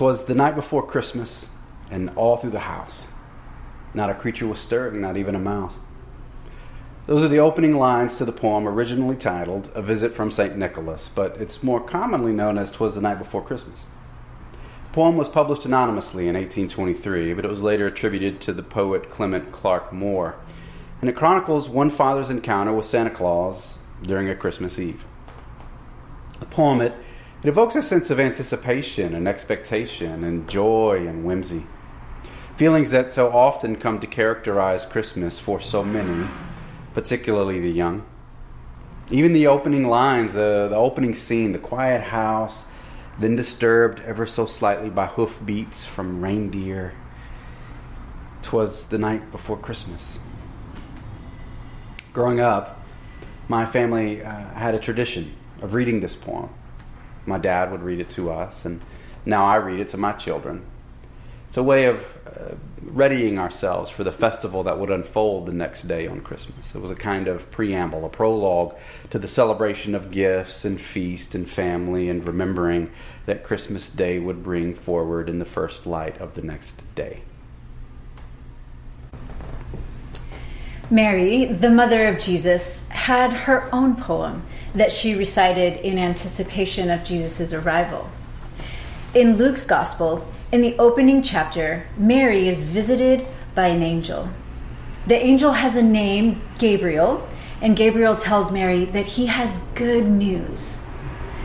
'Twas the night before Christmas, and all through the house, not a creature was stirring, not even a mouse. Those are the opening lines to the poem originally titled A Visit from St. Nicholas, but it's more commonly known as Twas the Night Before Christmas. The poem was published anonymously in 1823, but it was later attributed to the poet Clement Clarke Moore, and it chronicles one father's encounter with Santa Claus during a Christmas Eve. The poem, it, it evokes a sense of anticipation and expectation and joy and whimsy. Feelings that so often come to characterize Christmas for so many, particularly the young. Even the opening lines, the, the opening scene, the quiet house, then disturbed ever so slightly by hoof beats from reindeer. Twas the night before Christmas. Growing up, my family uh, had a tradition of reading this poem. My dad would read it to us, and now I read it to my children. It's a way of uh, readying ourselves for the festival that would unfold the next day on Christmas. It was a kind of preamble, a prologue to the celebration of gifts and feast and family and remembering that Christmas Day would bring forward in the first light of the next day. Mary, the mother of Jesus, had her own poem that she recited in anticipation of Jesus' arrival. In Luke's Gospel, in the opening chapter, Mary is visited by an angel. The angel has a name, Gabriel, and Gabriel tells Mary that he has good news.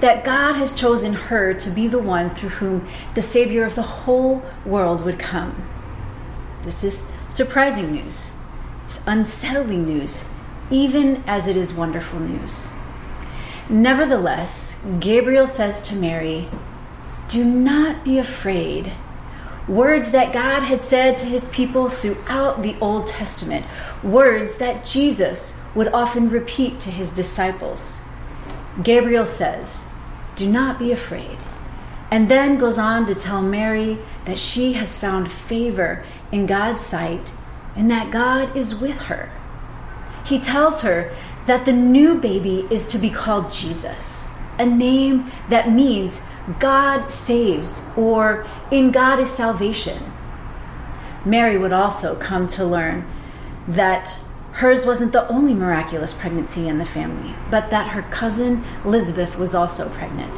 That God has chosen her to be the one through whom the Savior of the whole world would come. This is surprising news. Unsettling news, even as it is wonderful news. Nevertheless, Gabriel says to Mary, Do not be afraid. Words that God had said to his people throughout the Old Testament, words that Jesus would often repeat to his disciples. Gabriel says, Do not be afraid, and then goes on to tell Mary that she has found favor in God's sight and that God is with her. He tells her that the new baby is to be called Jesus, a name that means God saves or in God is salvation. Mary would also come to learn that hers wasn't the only miraculous pregnancy in the family, but that her cousin Elizabeth was also pregnant.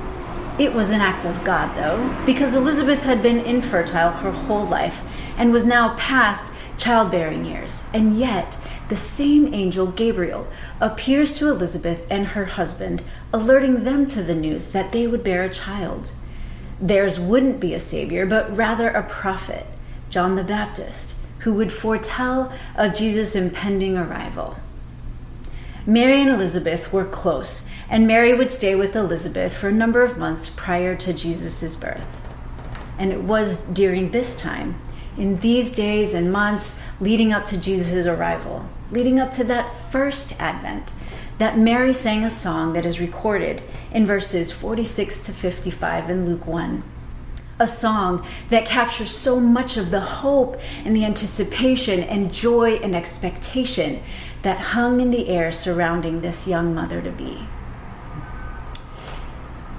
It was an act of God, though, because Elizabeth had been infertile her whole life and was now past childbearing years, and yet the same angel Gabriel appears to Elizabeth and her husband, alerting them to the news that they would bear a child. Theirs wouldn't be a savior, but rather a prophet, John the Baptist, who would foretell of Jesus' impending arrival. Mary and Elizabeth were close, and Mary would stay with Elizabeth for a number of months prior to Jesus' birth. And it was during this time in these days and months leading up to Jesus' arrival, leading up to that first advent, that Mary sang a song that is recorded in verses 46 to 55 in Luke 1. A song that captures so much of the hope and the anticipation and joy and expectation that hung in the air surrounding this young mother to be.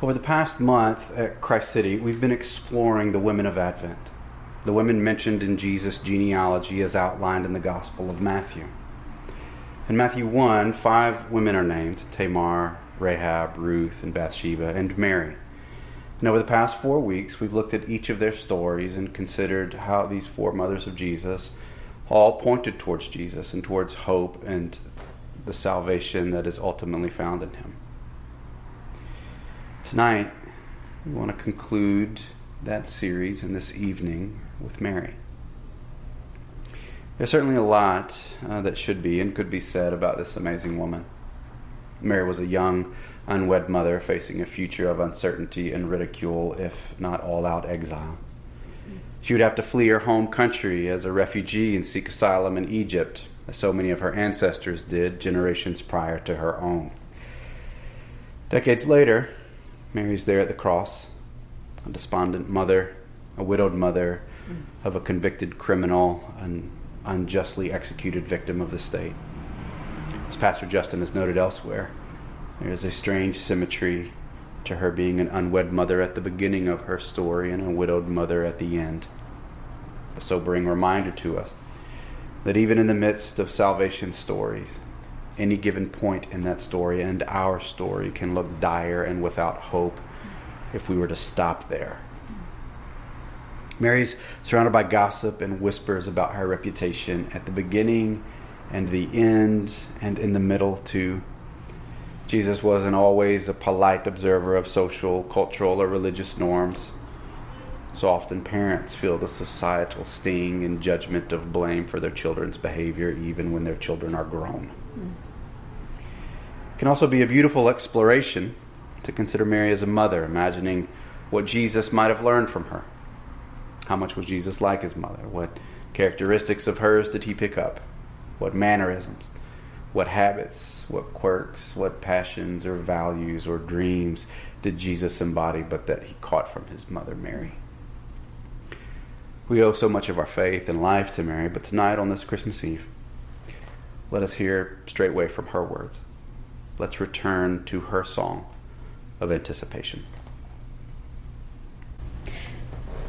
Over the past month at Christ City, we've been exploring the women of Advent, the women mentioned in Jesus' genealogy as outlined in the Gospel of Matthew. In Matthew 1, five women are named Tamar, Rahab, Ruth, and Bathsheba, and Mary. And over the past four weeks, we've looked at each of their stories and considered how these four mothers of Jesus all pointed towards Jesus and towards hope and the salvation that is ultimately found in him. Tonight, we want to conclude that series and this evening with Mary. There's certainly a lot uh, that should be and could be said about this amazing woman. Mary was a young, unwed mother facing a future of uncertainty and ridicule, if not all out exile. She would have to flee her home country as a refugee and seek asylum in Egypt, as so many of her ancestors did generations prior to her own. Decades later, Mary's there at the cross, a despondent mother, a widowed mother of a convicted criminal, an unjustly executed victim of the state. As Pastor Justin has noted elsewhere, there is a strange symmetry to her being an unwed mother at the beginning of her story and a widowed mother at the end. A sobering reminder to us that even in the midst of salvation stories, any given point in that story and our story can look dire and without hope if we were to stop there. Mary's surrounded by gossip and whispers about her reputation at the beginning and the end and in the middle, too. Jesus wasn't always a polite observer of social, cultural, or religious norms. So often, parents feel the societal sting and judgment of blame for their children's behavior, even when their children are grown. Mm. It can also be a beautiful exploration to consider Mary as a mother, imagining what Jesus might have learned from her. How much was Jesus like his mother? What characteristics of hers did he pick up? What mannerisms? What habits? What quirks? What passions or values or dreams did Jesus embody but that he caught from his mother Mary? We owe so much of our faith and life to Mary, but tonight on this Christmas Eve, let us hear straightway from her words. Let's return to her song of anticipation.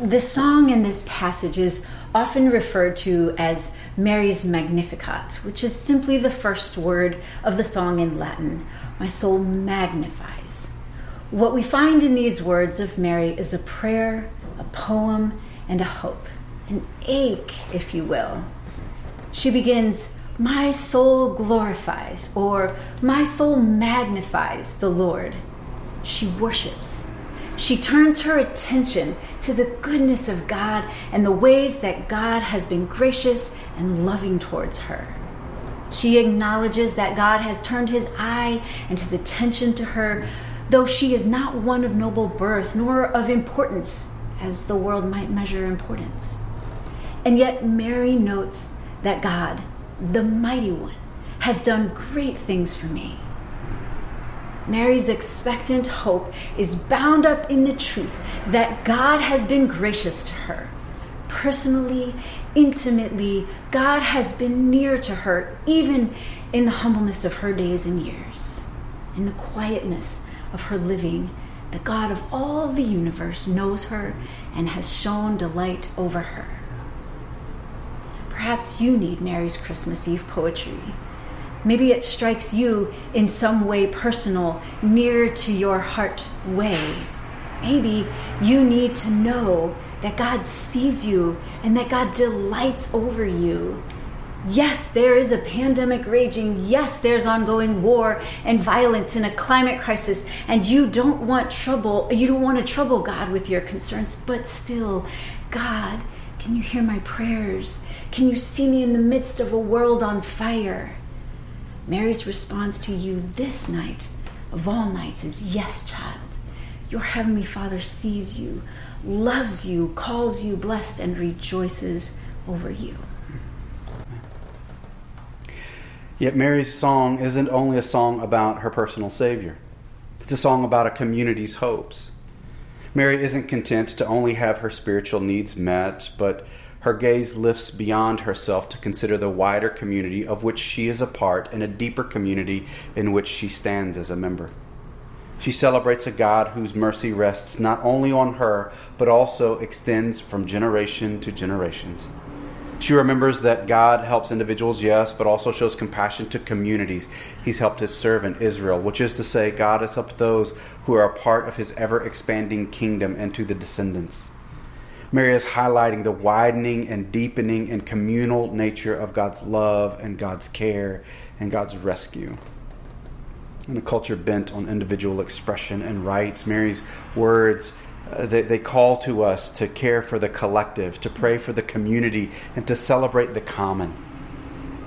The song in this passage is often referred to as Mary's Magnificat, which is simply the first word of the song in Latin. My soul magnifies. What we find in these words of Mary is a prayer, a poem, and a hope, an ache, if you will. She begins, My soul glorifies, or My soul magnifies the Lord. She worships she turns her attention to the goodness of God and the ways that God has been gracious and loving towards her. She acknowledges that God has turned his eye and his attention to her, though she is not one of noble birth nor of importance, as the world might measure importance. And yet, Mary notes that God, the Mighty One, has done great things for me. Mary's expectant hope is bound up in the truth that God has been gracious to her. Personally, intimately, God has been near to her, even in the humbleness of her days and years. In the quietness of her living, the God of all the universe knows her and has shown delight over her. Perhaps you need Mary's Christmas Eve poetry Maybe it strikes you in some way personal, near to your heart way. Maybe you need to know that God sees you and that God delights over you. Yes, there is a pandemic raging. Yes, there's ongoing war and violence and a climate crisis, and you don't want trouble. You don't want to trouble God with your concerns, but still, God, can you hear my prayers? Can you see me in the midst of a world on fire? Mary's response to you this night, of all nights, is yes, child. Your Heavenly Father sees you, loves you, calls you blessed, and rejoices over you. Yet Mary's song isn't only a song about her personal Savior, it's a song about a community's hopes. Mary isn't content to only have her spiritual needs met, but her gaze lifts beyond herself to consider the wider community of which she is a part and a deeper community in which she stands as a member. She celebrates a God whose mercy rests not only on her, but also extends from generation to generations. She remembers that God helps individuals, yes, but also shows compassion to communities. He's helped his servant Israel, which is to say, God has helped those who are a part of his ever expanding kingdom and to the descendants. Mary is highlighting the widening and deepening and communal nature of God's love and God's care and God's rescue. In a culture bent on individual expression and rights, Mary's words Uh, they, they call to us to care for the collective, to pray for the community, and to celebrate the common.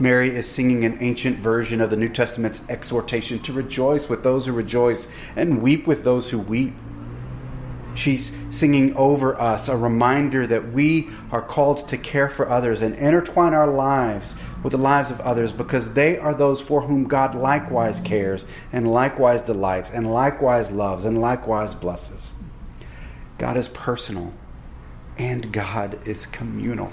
Mary is singing an ancient version of the New Testament's exhortation to rejoice with those who rejoice and weep with those who weep. She's singing over us a reminder that we are called to care for others and intertwine our lives with the lives of others because they are those for whom God likewise cares and likewise delights and likewise loves and likewise blesses. God is personal and God is communal.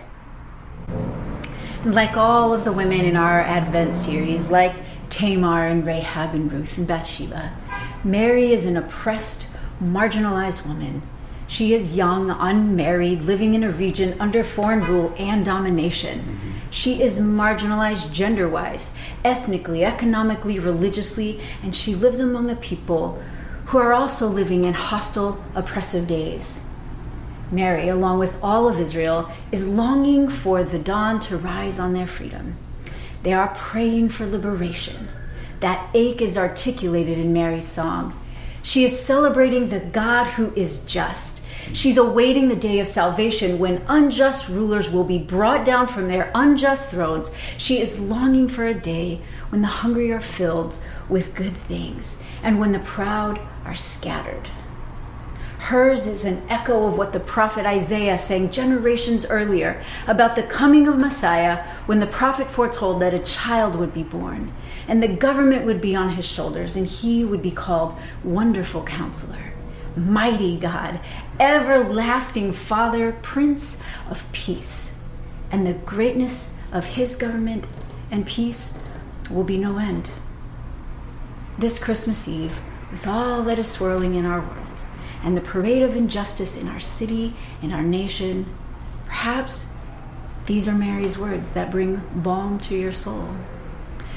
Like all of the women in our Advent series, like Tamar and Rahab and Ruth and Bathsheba, Mary is an oppressed, marginalized woman. She is young, unmarried, living in a region under foreign rule and domination. Mm-hmm. She is marginalized gender wise, ethnically, economically, religiously, and she lives among a people who are also living in hostile, oppressive days. Mary, along with all of Israel, is longing for the dawn to rise on their freedom. They are praying for liberation. That ache is articulated in Mary's song. She is celebrating the God who is just. She's awaiting the day of salvation when unjust rulers will be brought down from their unjust thrones. She is longing for a day when the hungry are filled with good things and when the proud are scattered. Hers is an echo of what the prophet Isaiah sang generations earlier about the coming of Messiah when the prophet foretold that a child would be born and the government would be on his shoulders and he would be called Wonderful Counselor, Mighty God, Everlasting Father, Prince of Peace. And the greatness of his government and peace will be no end. This Christmas Eve, with all that is swirling in our world and the parade of injustice in our city, in our nation, perhaps these are Mary's words that bring balm to your soul.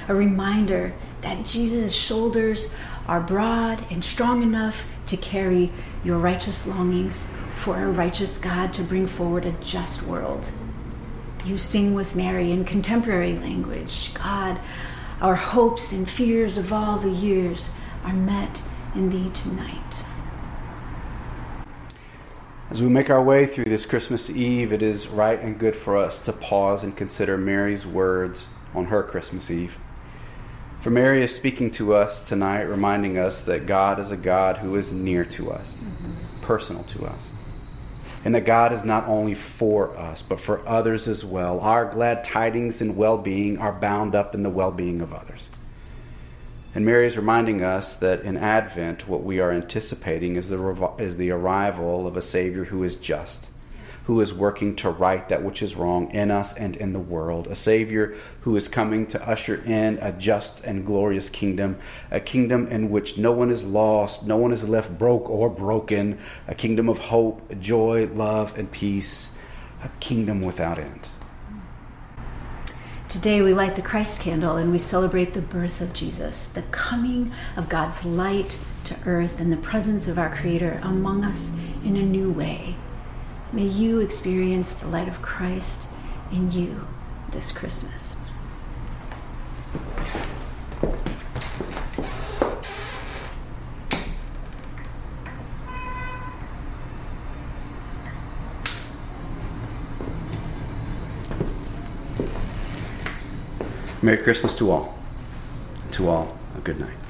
A reminder that Jesus' shoulders are broad and strong enough to carry your righteous longings for a righteous God to bring forward a just world. You sing with Mary in contemporary language God, our hopes and fears of all the years are met in thee tonight. As we make our way through this Christmas Eve, it is right and good for us to pause and consider Mary's words on her Christmas Eve. For Mary is speaking to us tonight, reminding us that God is a God who is near to us, mm-hmm. personal to us and that God is not only for us, but for others as well. Our glad tidings and well being are bound up in the well being of others. And Mary is reminding us that in Advent, what we are anticipating is the, is the arrival of a Savior who is just, who is working to right that which is wrong in us and in the world. A Savior who is coming to usher in a just and glorious kingdom, a kingdom in which no one is lost, no one is left broke or broken, a kingdom of hope, joy, love, and peace, a kingdom without end. Today we light the Christ candle and we celebrate the birth of Jesus, the coming of God's light to earth and the presence of our Creator among us in a new way. May you experience the light of Christ in you this Christmas. Merry Christmas to all. To all, a good night.